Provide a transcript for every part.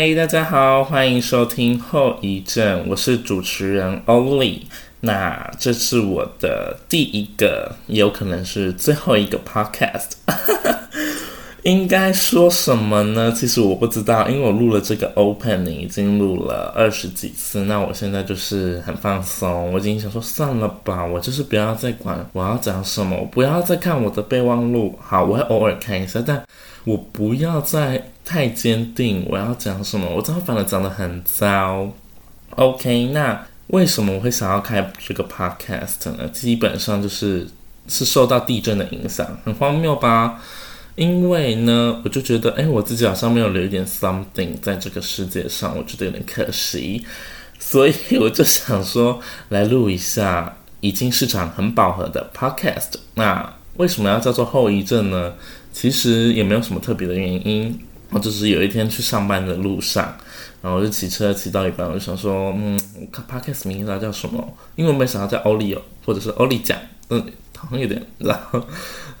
嗨，大家好，欢迎收听后遗症，我是主持人欧里。那这是我的第一个，也有可能是最后一个 podcast。应该说什么呢？其实我不知道，因为我录了这个 opening 已经录了二十几次。那我现在就是很放松，我已经想说算了吧，我就是不要再管我要讲什么，我不要再看我的备忘录。好，我会偶尔看一下，但我不要再太坚定我要讲什么，我这样反而讲得很糟。OK，那为什么我会想要开这个 podcast 呢？基本上就是是受到地震的影响，很荒谬吧？因为呢，我就觉得，哎，我自己好像没有留一点 something 在这个世界上，我觉得有点可惜，所以我就想说，来录一下已经市场很饱和的 podcast。那为什么要叫做后遗症呢？其实也没有什么特别的原因，我就是有一天去上班的路上，然后我就骑车骑到一半，我就想说，嗯，我看 podcast 名字叫什么？因为我没想到叫欧里欧，或者是欧里讲，嗯，好像有点，然后。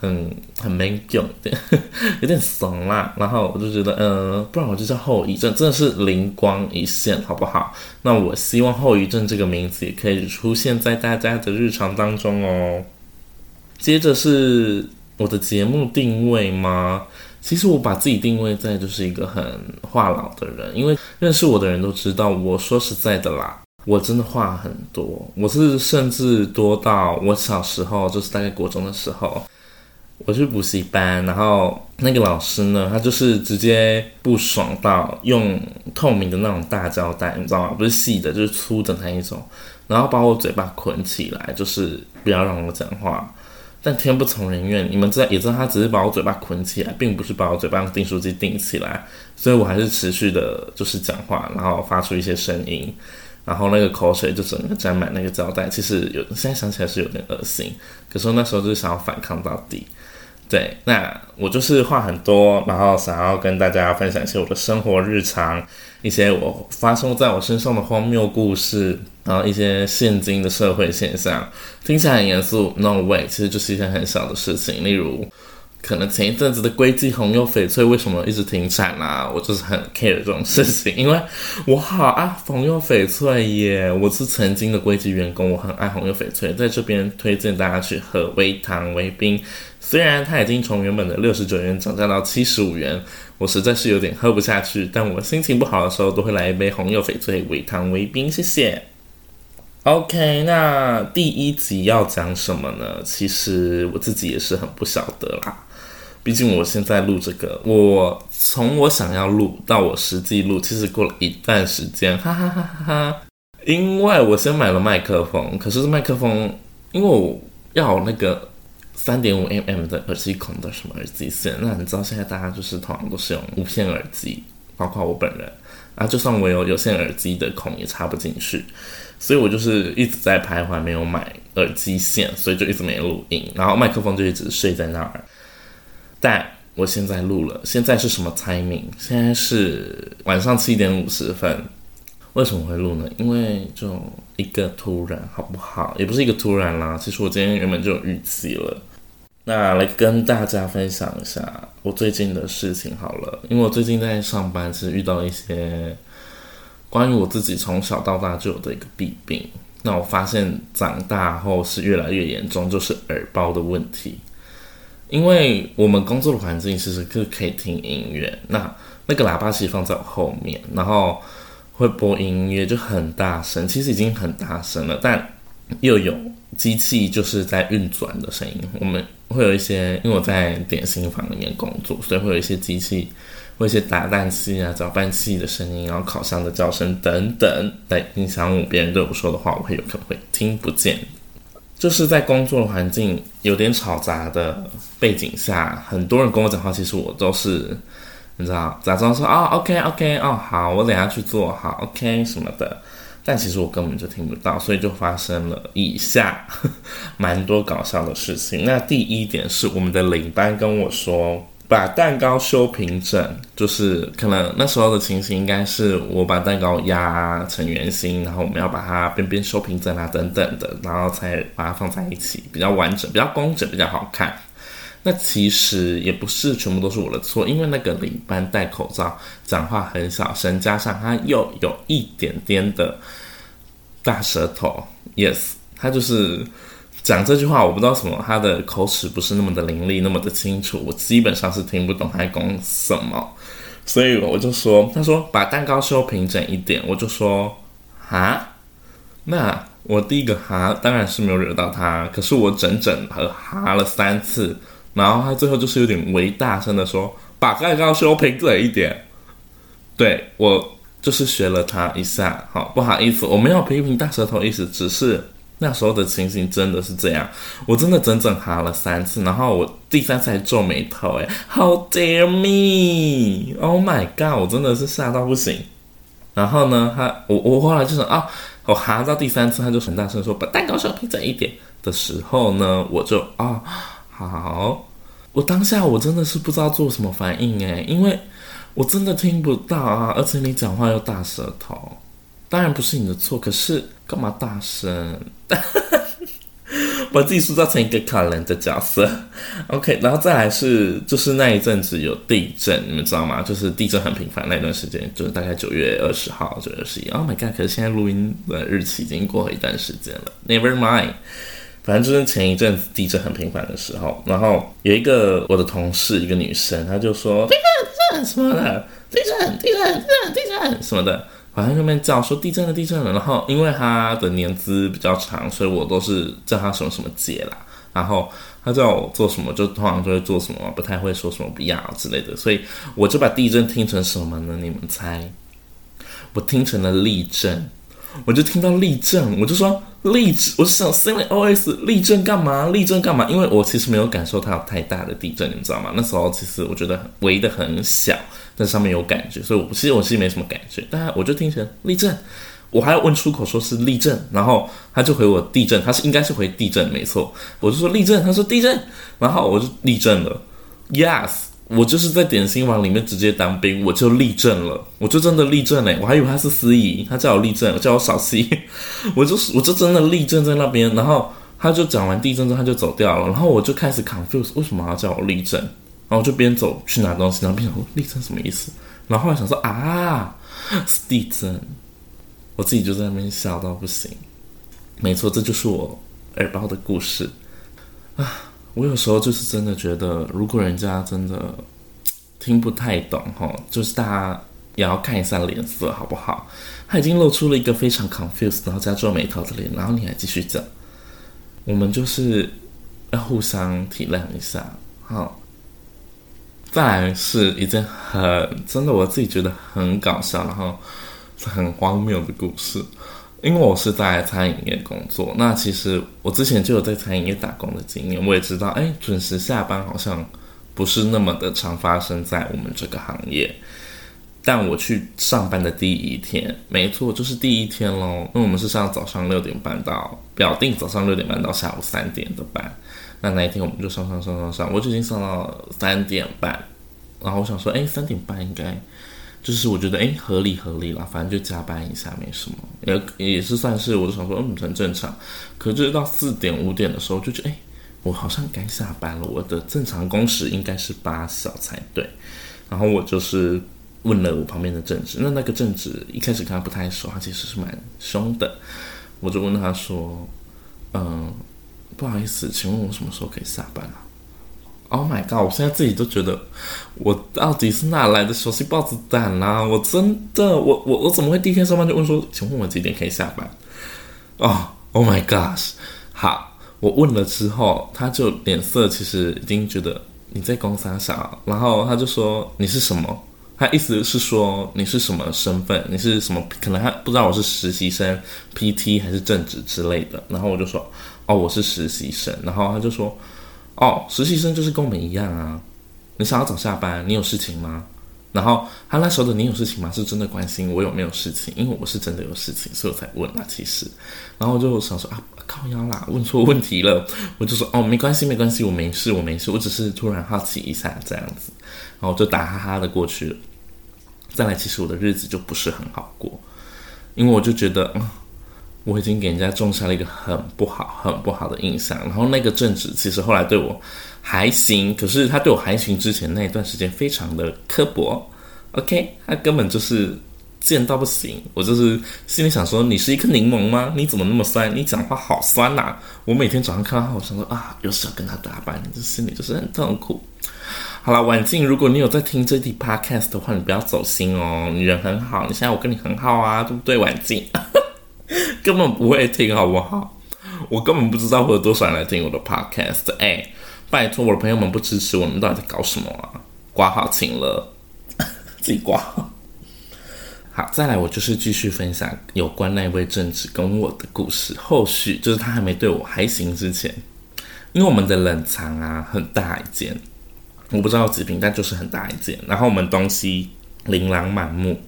很很没用，有点有点怂啦。然后我就觉得，嗯、呃，不然我就叫后遗症，真的是灵光一现，好不好？那我希望后遗症这个名字也可以出现在大家的日常当中哦。接着是我的节目定位吗？其实我把自己定位在就是一个很话痨的人，因为认识我的人都知道，我说实在的啦，我真的话很多，我是甚至多到我小时候就是大概国中的时候。我去补习班，然后那个老师呢，他就是直接不爽到用透明的那种大胶带，你知道吗？不是细的，就是粗的那一种，然后把我嘴巴捆起来，就是不要让我讲话。但天不从人愿，你们知道也知道，他只是把我嘴巴捆起来，并不是把我嘴巴用订书机订起来，所以我还是持续的，就是讲话，然后发出一些声音，然后那个口水就整个沾满那个胶带。其实有现在想起来是有点恶心，可是那时候就是想要反抗到底。对，那我就是话很多，然后想要跟大家分享一些我的生活日常，一些我发生在我身上的荒谬故事，然后一些现今的社会现象，听起来很严肃，no way，其实就是一些很小的事情，例如。可能前一阵子的龟记红柚翡翠为什么一直停产啊？我就是很 care 这种事情，因为我好爱红柚翡翠耶！我是曾经的龟记员工，我很爱红柚翡翠，在这边推荐大家去喝微糖微冰。虽然它已经从原本的六十九元涨价到七十五元，我实在是有点喝不下去，但我心情不好的时候都会来一杯红柚翡翠微糖微冰，谢谢。OK，那第一集要讲什么呢？其实我自己也是很不晓得啦。毕竟我现在录这个，我从我想要录到我实际录，其实过了一段时间，哈哈哈哈哈。因为我先买了麦克风，可是麦克风因为我要那个三点五 mm 的耳机孔的什么耳机线，那你知道现在大家就是通常都是用无线耳机，包括我本人啊，就算我有有线耳机的孔也插不进去，所以我就是一直在徘徊，没有买耳机线，所以就一直没录音，然后麦克风就一直睡在那儿。但我现在录了，现在是什么 timing？现在是晚上七点五十分。为什么会录呢？因为就一个突然，好不好？也不是一个突然啦。其实我今天原本就有预期了。那来跟大家分享一下我最近的事情好了。因为我最近在上班，是遇到一些关于我自己从小到大就有的一个弊病。那我发现长大后是越来越严重，就是耳包的问题。因为我们工作的环境其实是可以听音乐，那那个喇叭其实放在我后面，然后会播音乐就很大声，其实已经很大声了，但又有机器就是在运转的声音。我们会有一些，因为我在点心房里面工作，所以会有一些机器，会一些打蛋器啊、搅拌器的声音，然后烤箱的叫声等等，来影响我别人对我说的话，我会有可能会听不见。就是在工作环境有点吵杂的背景下，很多人跟我讲话，其实我都是你知道，假装说哦，OK OK，哦好，我等下去做好 OK 什么的，但其实我根本就听不到，所以就发生了以下 蛮多搞笑的事情。那第一点是我们的领班跟我说。把蛋糕修平整，就是可能那时候的情形应该是我把蛋糕压成圆形，然后我们要把它边边修平整啊等等的，然后才把它放在一起，比较完整，比较工整，比较好看。那其实也不是全部都是我的错，因为那个领班戴口罩，讲话很小声，加上他又有一点点的大舌头。Yes，他就是讲这句话，我不知道什么，他的口齿不是那么的伶俐，那么的清楚，我基本上是听不懂他在讲什么。所以我就说，他说把蛋糕修平整一点，我就说哈，那。我第一个哈当然是没有惹到他，可是我整整和哈了三次，然后他最后就是有点微大声的说：“把蛋糕修平整一点。”对，我就是学了他一下，好不好意思，我没有批评大舌头意思，只是那时候的情形真的是这样，我真的整整哈了三次，然后我第三次还皱眉头，诶，How dare me！Oh my god！我真的是吓到不行。然后呢，他我我后来就是啊。我哈到第三次，他就很大声说：“把蛋糕修平整一点。”的时候呢，我就啊，好，我当下我真的是不知道做什么反应诶，因为我真的听不到啊，而且你讲话又大舌头，当然不是你的错，可是干嘛大声？把自己塑造成一个可怜的角色，OK，然后再来是，就是那一阵子有地震，你们知道吗？就是地震很频繁那段时间，就是大概九月二十号、九月二十一。Oh my god！可是现在录音的日期已经过了一段时间了。Never mind，反正就是前一阵子地震很频繁的时候，然后有一个我的同事，一个女生，她就说地震、地震什么的，地震、地震、地震、地震什么的。反正那边叫说地震了，地震了。然后因为她的年资比较长，所以我都是叫她什么什么姐啦。然后她叫我做什么，就通常就会做什么，不太会说什么不要之类的。所以我就把地震听成什么呢？你们猜？我听成了地震。我就听到地震，我就说地震，我就想 C 位 OS 立正干嘛？立正干嘛？因为我其实没有感受它有太大的地震，你知道吗？那时候其实我觉得围的很小。但上面有感觉，所以我其实我其实没什么感觉，但我就听成立正，我还要问出口说是立正，然后他就回我地震，他是应该是回地震没错，我就说立正，他说地震，然后我就立正了，yes，我就是在点心房里面直接当兵，我就立正了，我就真的立正嘞，我还以为他是司仪，他叫我立正，叫我小 C，我就我就真的立正在那边，然后他就讲完地震之后他就走掉了，然后我就开始 confuse，为什么要叫我立正？然后我就边走去拿东西，然后边想说地震什么意思？然后后来想说啊，是地震，我自己就在那边笑到不行。没错，这就是我耳包的故事啊。我有时候就是真的觉得，如果人家真的听不太懂哈，就是大家也要看一下脸色好不好？他已经露出了一个非常 confused，然后加皱眉头的脸，然后你还继续讲，我们就是要互相体谅一下，好。再来是一件很真的，我自己觉得很搞笑，然后很荒谬的故事。因为我是在餐饮业工作，那其实我之前就有在餐饮业打工的经验，我也知道，哎，准时下班好像不是那么的常发生在我们这个行业。但我去上班的第一天，没错，就是第一天喽。那我们是上早上六点半到表定早上六点半到下午三点的班。那那一天我们就上上上上上，我就已经上到三点半，然后我想说，哎，三点半应该就是我觉得哎合理合理啦，反正就加班一下没什么，也也是算是我想说嗯很正常。可就是到四点五点的时候，就觉得哎我好像该下班了，我的正常工时应该是八小才对。然后我就是问了我旁边的正职，那那个正职一开始跟他不太熟，他其实是蛮凶的，我就问他说，嗯。不好意思，请问我什么时候可以下班啊？Oh my god！我现在自己都觉得，我到底是哪来的熟悉豹子胆啊？我真的，我我我怎么会第一天上班就问说，请问我几点可以下班？哦，Oh my gosh！好，我问了之后，他就脸色其实已经觉得你在公三小，然后他就说你是什么？他意思是说你是什么身份？你是什么？可能他不知道我是实习生、PT 还是正职之类的。然后我就说。哦，我是实习生，然后他就说，哦，实习生就是跟我们一样啊。你想要早下班，你有事情吗？然后他那时候的你有事情吗？是真的关心我有没有事情，因为我是真的有事情，所以我才问啦。其实，然后就想说啊，靠腰啦，问错问题了。我就说哦，没关系，没关系，我没事，我没事，我只是突然好奇一下这样子，然后就打哈哈的过去了。再来，其实我的日子就不是很好过，因为我就觉得，嗯。我已经给人家种下了一个很不好、很不好的印象。然后那个正职其实后来对我还行，可是他对我还行之前那一段时间非常的刻薄。OK，他根本就是贱到不行。我就是心里想说，你是一颗柠檬吗？你怎么那么酸？你讲话好酸呐、我每天早上看到他，我想说啊，又是要跟他打扮，这心里就是很痛苦。好了，婉静，如果你有在听这期 podcast 的话，你不要走心哦。你人很好，你现在我跟你很好啊，对不对，婉静？根本不会听，好不好？我根本不知道会有多少人来听我的 podcast。哎，拜托我的朋友们不支持我，你们到底在搞什么啊？挂好情了，自己挂。好，再来，我就是继续分享有关那位政治跟我的故事。后续就是他还没对我还行之前，因为我们的冷藏啊很大一间。我不知道几平，但就是很大一间。然后我们东西琳琅满目，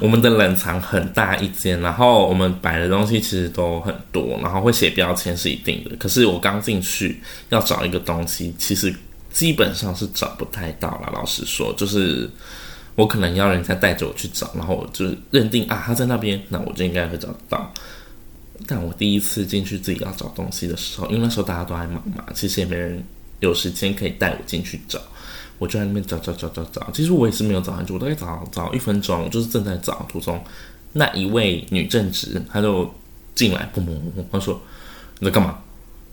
我们的冷藏很大一间，然后我们摆的东西其实都很多，然后会写标签是一定的。可是我刚进去要找一个东西，其实基本上是找不太到了。老实说，就是我可能要人家带着我去找，然后我就认定啊他在那边，那我就应该会找到。但我第一次进去自己要找东西的时候，因为那时候大家都在忙嘛，其实也没人有时间可以带我进去找。我就在那边找找找找找，其实我也是没有找很久，我大概找找一分钟，就是正在找途中，那一位女正职，她就进来，砰砰砰，她说你在干嘛？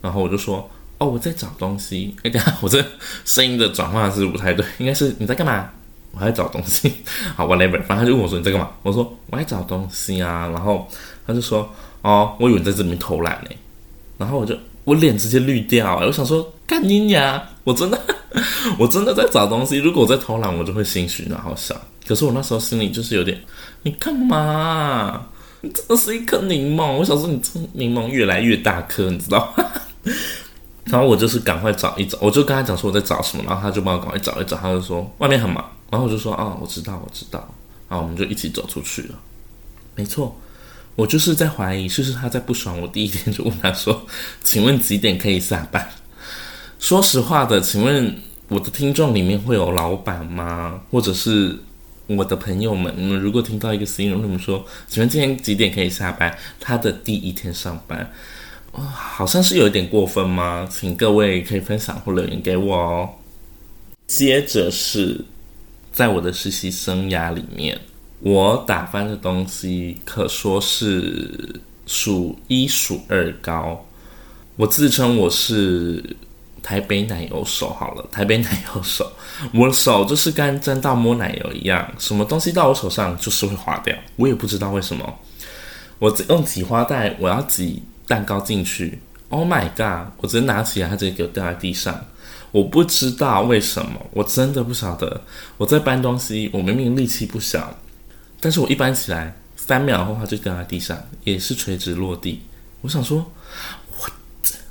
然后我就说哦，我在找东西。哎，等下我这声音的转换是不太对，应该是你在干嘛？我还在找东西。好，whatever，反正他就问我说你在干嘛？我说我在找东西啊。然后他就说哦，我以为你在这里面偷懒呢。然后我就我脸直接绿掉，我想说干你娘，我真的。我真的在找东西，如果我在偷懒，我就会心虚，然后想。可是我那时候心里就是有点，你干嘛？你真的是一颗柠檬。我想说，你这柠檬越来越大颗，你知道吗？然后我就是赶快找一找，我就跟他讲说我在找什么，然后他就帮我赶快找一找。他就说外面很忙，然后我就说啊、哦，我知道，我知道。然后我们就一起走出去了。没错，我就是在怀疑，是不是他在不爽我？第一天就问他说，请问几点可以下班？说实话的，请问我的听众里面会有老板吗？或者是我的朋友们？你们如果听到一个新人，跟你们说，请问今天几点可以下班？他的第一天上班，哦，好像是有一点过分吗？请各位可以分享或留言给我哦。接着是在我的实习生涯里面，我打翻的东西可说是数一数二高。我自称我是。台北奶油手好了，台北奶油手，我的手就是跟沾到摸奶油一样，什么东西到我手上就是会滑掉，我也不知道为什么。我用挤花袋，我要挤蛋糕进去，Oh my god！我直接拿起来，它直接给我掉在地上，我不知道为什么，我真的不晓得。我在搬东西，我明明力气不小，但是我一搬起来，三秒后它就掉在地上，也是垂直落地。我想说。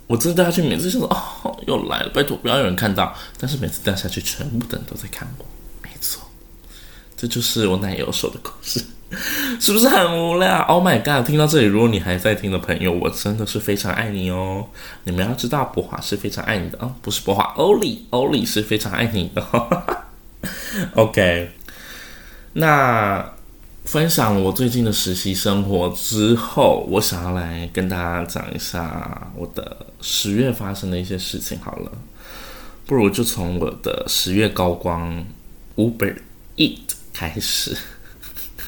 我真的掉下去，每次想说哦，又来了，拜托不要有人看到。但是每次掉下去，全部的人都在看我。没错，这就是我奶油手的故事，是不是很无聊？Oh my god！听到这里，如果你还在听的朋友，我真的是非常爱你哦。你们要知道，博华是非常爱你的哦，不是博华，欧里，欧里是非常爱你的。OK，那。分享我最近的实习生活之后，我想要来跟大家讲一下我的十月发生的一些事情。好了，不如就从我的十月高光 Uber Eat 开始。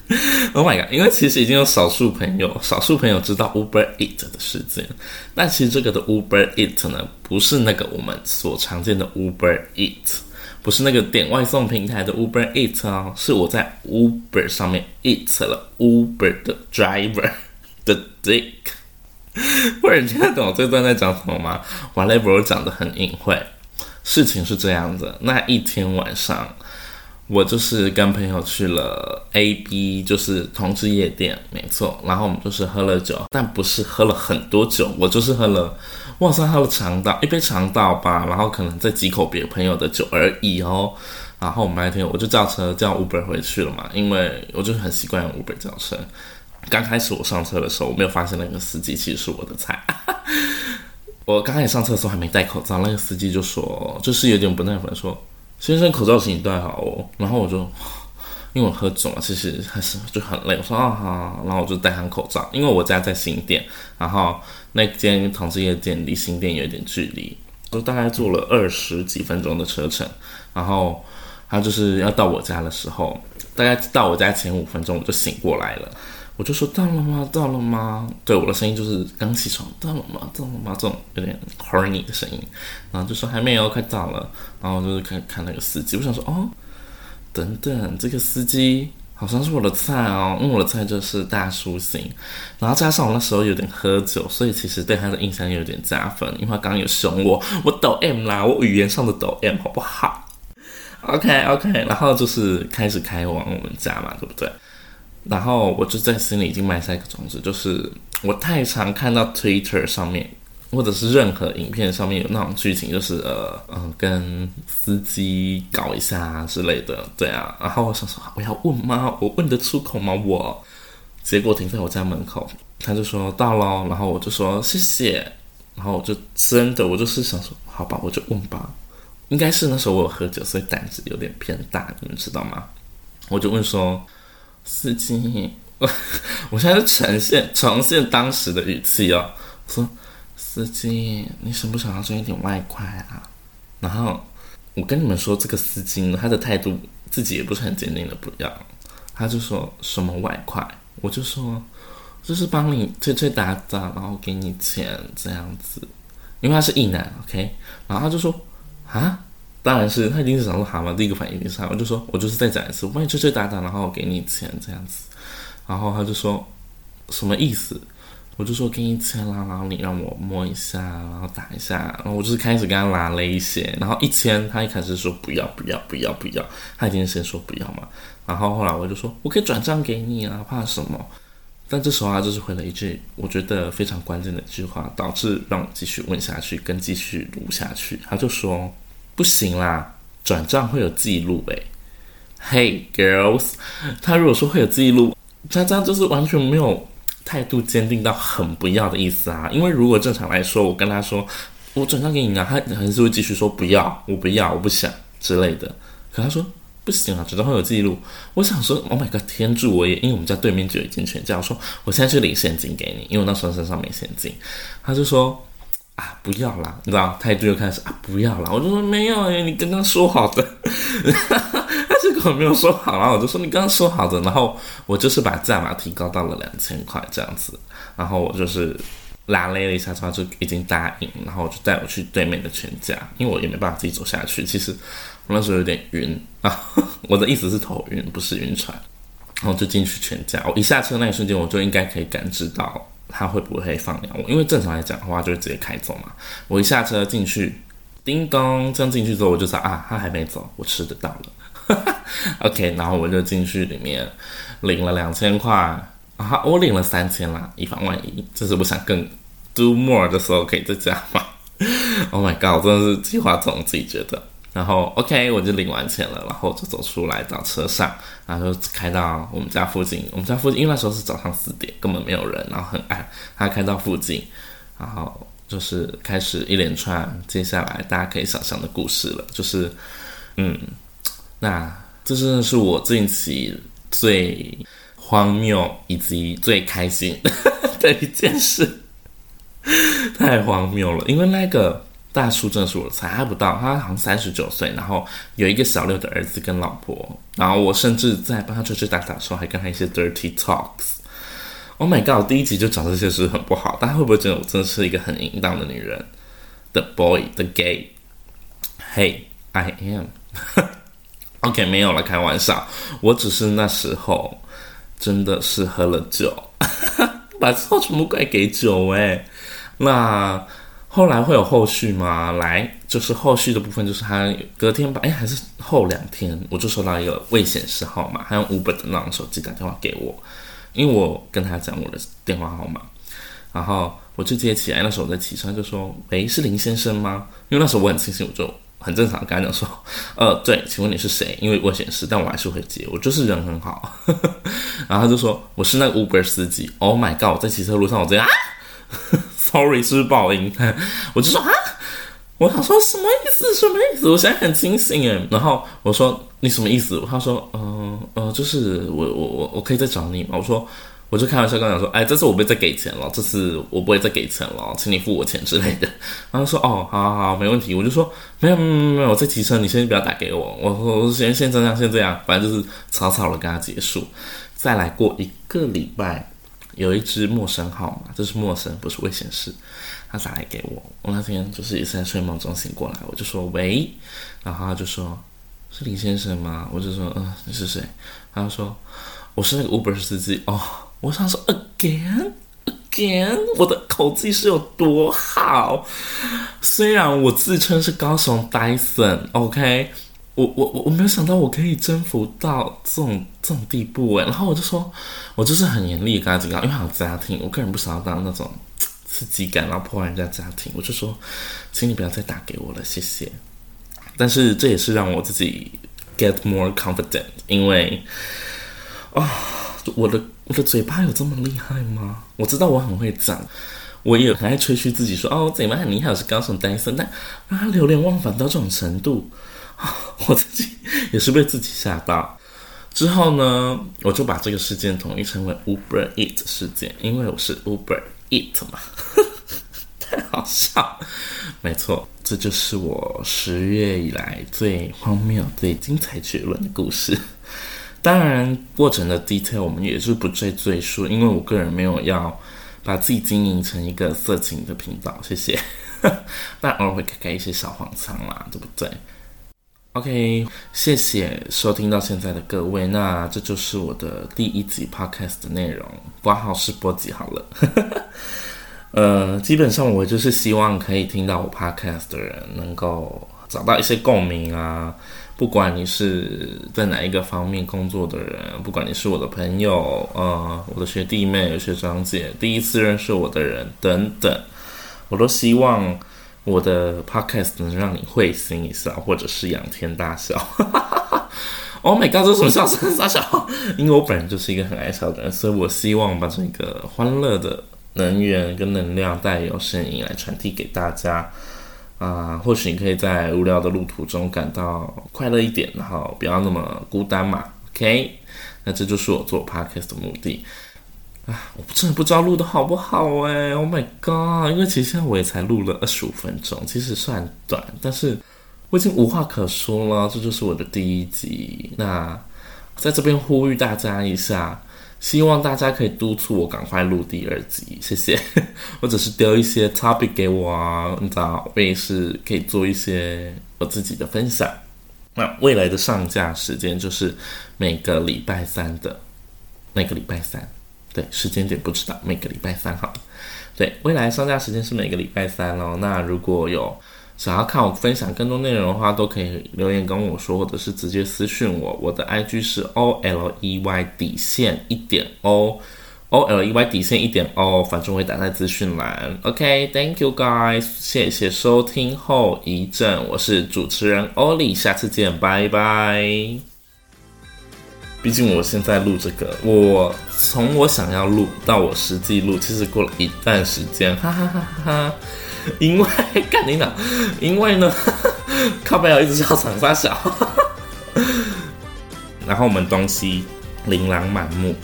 Oh my god！因为其实已经有少数朋友，少数朋友知道 Uber Eat 的事件，但其实这个的 Uber Eat 呢，不是那个我们所常见的 Uber Eat。不是那个点外送平台的 Uber Eats 哦，是我在 Uber 上面 eat 了 Uber 的 driver 的 dick。或者你听得懂我这段在讲什么吗？Whatever，讲得很隐晦。事情是这样的，那一天晚上，我就是跟朋友去了 A B，就是同志夜店，没错。然后我们就是喝了酒，但不是喝了很多酒，我就是喝了。哇塞，喝了长岛一杯长岛吧，然后可能再几口别朋友的酒而已哦。然后我们那天我就叫车叫 Uber 回去了嘛，因为我就是很习惯用 Uber 叫车。刚开始我上车的时候，我没有发现那个司机其实是我的菜。我刚开始上车的时候还没戴口罩，那个司机就说，就是有点不耐烦说：“先生，口罩请你戴好哦。”然后我就。因为我喝酒嘛，其实还是就很累。我说啊好，然后我就戴上口罩，因为我家在新店，然后那间同志夜店离新店有一点距离，就大概坐了二十几分钟的车程。然后他就是要到我家的时候，大概到我家前五分钟我就醒过来了。我就说到了吗？到了吗？对，我的声音就是刚起床，到了吗？到了吗？这种有点 horny 的声音，然后就说还没有，快到了。然后就是看看那个司机，我想说哦，等等，这个司机好像是我的菜哦，因为我的菜就是大叔型。然后加上我那时候有点喝酒，所以其实对他的印象有点加分，因为他刚刚有凶我，我抖 M 啦，我语言上的抖 M 好不好？OK OK，然后就是开始开往我们家嘛，对不对？然后我就在心里已经埋下一个种子，就是我太常看到 Twitter 上面，或者是任何影片上面有那种剧情，就是呃嗯、呃、跟司机搞一下之类的，对啊。然后我想说，我要问吗？我问得出口吗？我结果停在我家门口，他就说到了，然后我就说谢谢，然后我就真的我就是想说，好吧，我就问吧。应该是那时候我有喝酒，所以胆子有点偏大，你们知道吗？我就问说。司机，我现在就呈现呈现当时的语气哦，说司机，你想不想要赚一点外快啊？然后我跟你们说，这个司机呢，他的态度自己也不是很坚定的不要，他就说什么外快，我就说就是帮你吹吹打打，然后给你钱这样子，因为他是异男，OK，然后他就说啊。当然是，他一定是想说好嘛，第一个反应就是好，我就说，我就是再讲一次，我帮你吹吹打打，然后我给你钱这样子，然后他就说什么意思？我就说给你钱啦，然后你让我摸一下，然后打一下，然后我就是开始跟他拉了一些，然后一千，他一开始说不要不要不要不要，他已经先说不要嘛，然后后来我就说我可以转账给你啊，怕什么？但这时候他就是回了一句我觉得非常关键的一句话，导致让我继续问下去跟继续录下去，他就说。不行啦，转账会有记录诶。Hey girls，他如果说会有记录，他这样就是完全没有态度坚定到很不要的意思啊。因为如果正常来说，我跟他说我转账给你啊，他还是会继续说不要，我不要，我不想之类的。可他说不行啊，转账会有记录。我想说，Oh my god，天助我也！因为我们家对面就有一间全家，我说我现在去领现金给你，因为我那时候身上没现金。他就说。啊，不要啦，你知道，态度又开始啊，不要啦。我就说没有诶，你刚刚说好的，他这个我没有说好，然后我就说你刚刚说好的，然后我就是把价码提高到了两千块这样子，然后我就是拉勒了一下之后就已经答应，然后我就带我去对面的全家，因为我也没办法自己走下去，其实我那时候有点晕啊，我的意思是头晕，不是晕船，然后就进去全家，我一下车那一瞬间我就应该可以感知到。他会不会放鸟我？因为正常来讲的话，就会直接开走嘛。我一下车进去，叮咚，这样进去之后，我就知道啊，他还没走，我吃得到了。OK，然后我就进去里面领了两千块，啊，我领了三千啦，以防万一，就是我想更 do more 的时候可以再加嘛。Oh my god，我真的是计划总自己觉得。然后，OK，我就领完钱了，然后就走出来到车上，然后就开到我们家附近。我们家附近，因为那时候是早上四点，根本没有人，然后很暗。他开到附近，然后就是开始一连串接下来大家可以想象的故事了。就是，嗯，那这真的是我近期最荒谬以及最开心的一件事，太荒谬了，因为那个。大叔真的是我的菜，还不到，他好像三十九岁，然后有一个小六的儿子跟老婆，然后我甚至在帮他吹吹打打的时候，还跟他一些 dirty talks。Oh my god！第一集就讲这些事很不好，大家会不会觉得我真的是一个很淫荡的女人？The boy，the gay，Hey，I am。OK，没有了，开玩笑，我只是那时候真的是喝了酒，把错全部怪给酒诶。那。后来会有后续吗？来，就是后续的部分，就是他隔天吧，哎，还是后两天，我就收到一个未显示号码，他用 Uber 的那种手机打电话给我，因为我跟他讲我的电话号码，然后我就接起来，那时候我在骑车，就说：“喂，是林先生吗？”因为那时候我很清醒，我就很正常跟他讲说：“呃，对，请问你是谁？”因为我显示，但我还是会接，我就是人很好。然后他就说：“我是那个 Uber 司机。”Oh my god！我在骑车路上，我这样啊。Sorry，是不是爆音？我就说啊，我想说什么意思？什么意思？我现在很清醒诶。然后我说你什么意思？他说嗯呃，就是我我我我可以再找你吗？我说我就开玩笑跟他讲说，哎，这次我不会再给钱了，这次我不会再给钱了，请你付我钱之类的。然后说哦，好好好，没问题。我就说没有没有没有，我在骑车，你先不要打给我。我我先先这样先这样，反正就是草草的跟他结束。再来过一个礼拜，有一只陌生号码，这是陌生，不是未显示。他打来给我，我那天就是也是在睡梦中醒过来，我就说喂，然后他就说是林先生吗？我就说嗯，你是谁？他就说我是那个 Uber 司机哦。我想说 again again，我的口技是有多好？虽然我自称是高雄 Dyson，OK，我我我我没有想到我可以征服到这种这种地步诶。然后我就说，我就是很严厉跟他讲，因为好家庭，我个人不想要当那种。刺激感，然后破坏人家家庭，我就说，请你不要再打给我了，谢谢。但是这也是让我自己 get more confident，因为啊、我的我的嘴巴有这么厉害吗？我知道我很会讲，我也很爱吹嘘自己说，哦，我嘴巴很厉害，是高雄单身，但让他流连忘返到这种程度、我自己也是被自己吓到。之后呢，我就把这个事件统一称为 Uber Eat 事件，因为我是 Uber。Eat 嘛，太好笑，没错，这就是我十月以来最荒谬、最精彩绝伦的故事。当然，过程的 detail 我们也是不再赘述，因为我个人没有要把自己经营成一个色情的频道。谢谢，但偶尔会开开一些小黄腔啦，对不对？OK，谢谢收听到现在的各位，那这就是我的第一集 podcast 的内容，挂号是播集好了。呃，基本上我就是希望可以听到我 podcast 的人能够找到一些共鸣啊，不管你是在哪一个方面工作的人，不管你是我的朋友，呃，我的学弟妹、学长姐，第一次认识我的人等等，我都希望我的 podcast 能让你会心一笑，或者是仰天大笑。哈哈哈哈 Oh my god，这是什么笑声？傻笑，因为我本人就是一个很爱笑的人，所以我希望把这个欢乐的。能源跟能量带有声音来传递给大家啊、或许你可以在无聊的路途中感到快乐一点，然后不要那么孤单嘛。OK，那这就是我做 Podcast 的目的啊！我真的不知道录的好不好哎，Oh my god！因为其实现在我也才录了二十五分钟，其实算短，但是我已经无话可说了。这就是我的第一集，那在这边呼吁大家一下。希望大家可以督促我赶快录第二集，谢谢。或者是丢一些 topic 给我啊，你知道，我也是可以做一些我自己的分享。那未来的上架时间就是每个礼拜三的，每个礼拜三，对，时间点不知道，每个礼拜三好。对，未来上架时间是每个礼拜三哦。那如果有想要看我分享更多内容的话，都可以留言跟我说，或者是直接私讯我。我的 IG 是 O L E Y 底线一点 O，O L E Y 底线一点 O，反正我会打在资讯栏。OK，Thank you guys，谢谢收听后遗症，我是主持人 Ollie，下次见，拜拜。毕竟我现在录这个，我从我想要录到我实际录，其实过了一段时间，哈哈哈哈哈。因为干你呢？因为呢，靠北要一直叫长沙小，然后我们东西琳琅满目，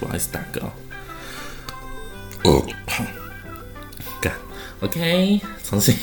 不好意思大哥哦，干，OK，重新。